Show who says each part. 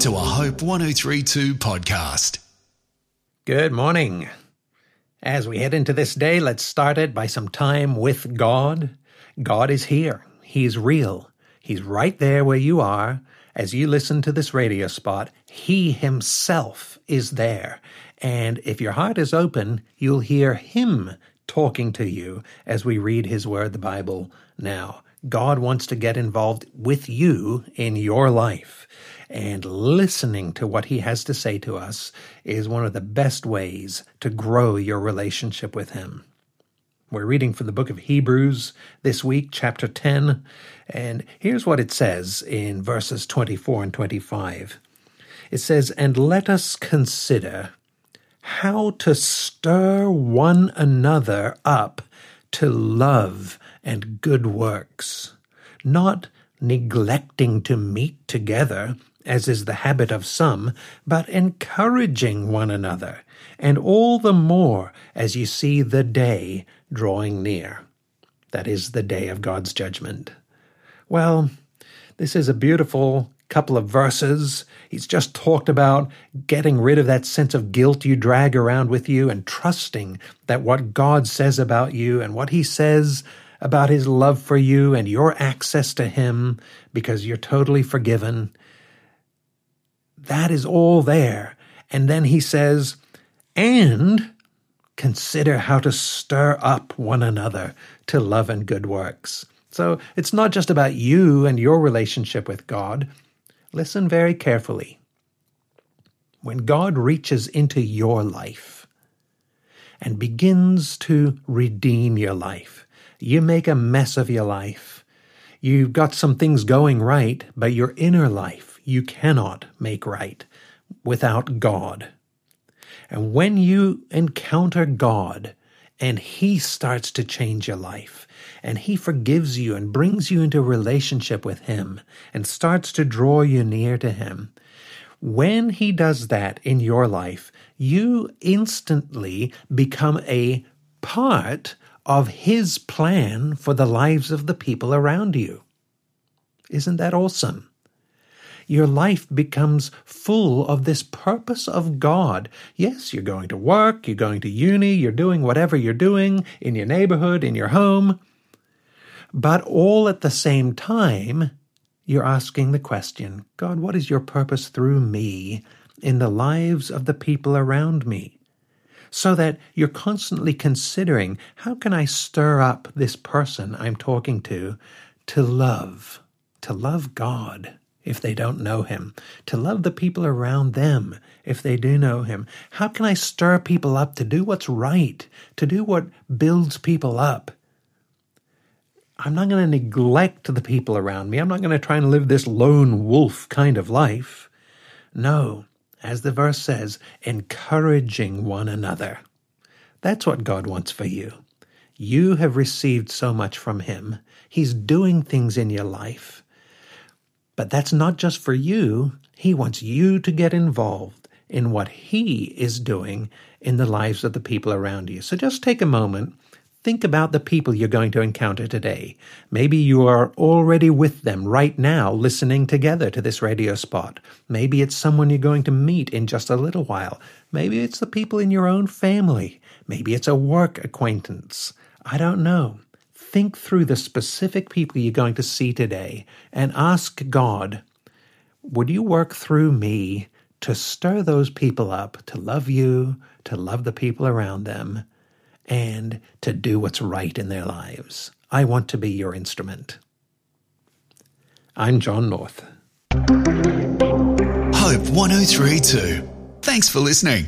Speaker 1: to a Hope 1032 podcast.
Speaker 2: Good morning. As we head into this day, let's start it by some time with God. God is here. He's real. He's right there where you are. As you listen to this radio spot, He Himself is there. And if your heart is open, you'll hear Him talking to you as we read His Word, the Bible, now. God wants to get involved with you in your life. And listening to what He has to say to us is one of the best ways to grow your relationship with Him. We're reading from the book of Hebrews this week, chapter 10, and here's what it says in verses 24 and 25. It says, And let us consider how to stir one another up to love and good works, not neglecting to meet together, as is the habit of some, but encouraging one another, and all the more as you see the day drawing near. That is the day of God's judgment. Well, this is a beautiful couple of verses. He's just talked about getting rid of that sense of guilt you drag around with you and trusting that what God says about you and what He says about His love for you and your access to Him because you're totally forgiven. That is all there. And then He says, and consider how to stir up one another to love and good works. So it's not just about you and your relationship with God. Listen very carefully. When God reaches into your life and begins to redeem your life, you make a mess of your life. You've got some things going right, but your inner life you cannot make right without God. And when you encounter God and He starts to change your life, and He forgives you and brings you into relationship with Him and starts to draw you near to Him, when He does that in your life, you instantly become a part of His plan for the lives of the people around you. Isn't that awesome? your life becomes full of this purpose of God. Yes, you're going to work, you're going to uni, you're doing whatever you're doing in your neighborhood, in your home. But all at the same time, you're asking the question God, what is your purpose through me in the lives of the people around me? So that you're constantly considering how can I stir up this person I'm talking to to love, to love God if they don't know him, to love the people around them if they do know him. How can I stir people up to do what's right, to do what builds people up? I'm not going to neglect the people around me. I'm not going to try and live this lone wolf kind of life. No, as the verse says, encouraging one another. That's what God wants for you. You have received so much from Him. He's doing things in your life. But that's not just for you. He wants you to get involved in what He is doing in the lives of the people around you. So just take a moment. Think about the people you're going to encounter today. Maybe you are already with them right now, listening together to this radio spot. Maybe it's someone you're going to meet in just a little while. Maybe it's the people in your own family. Maybe it's a work acquaintance. I don't know think through the specific people you're going to see today and ask God, would you work through me to stir those people up to love you, to love the people around them, and to do what's right in their lives? I want to be your instrument. I'm John North.
Speaker 1: Hope 1032. Thanks for listening.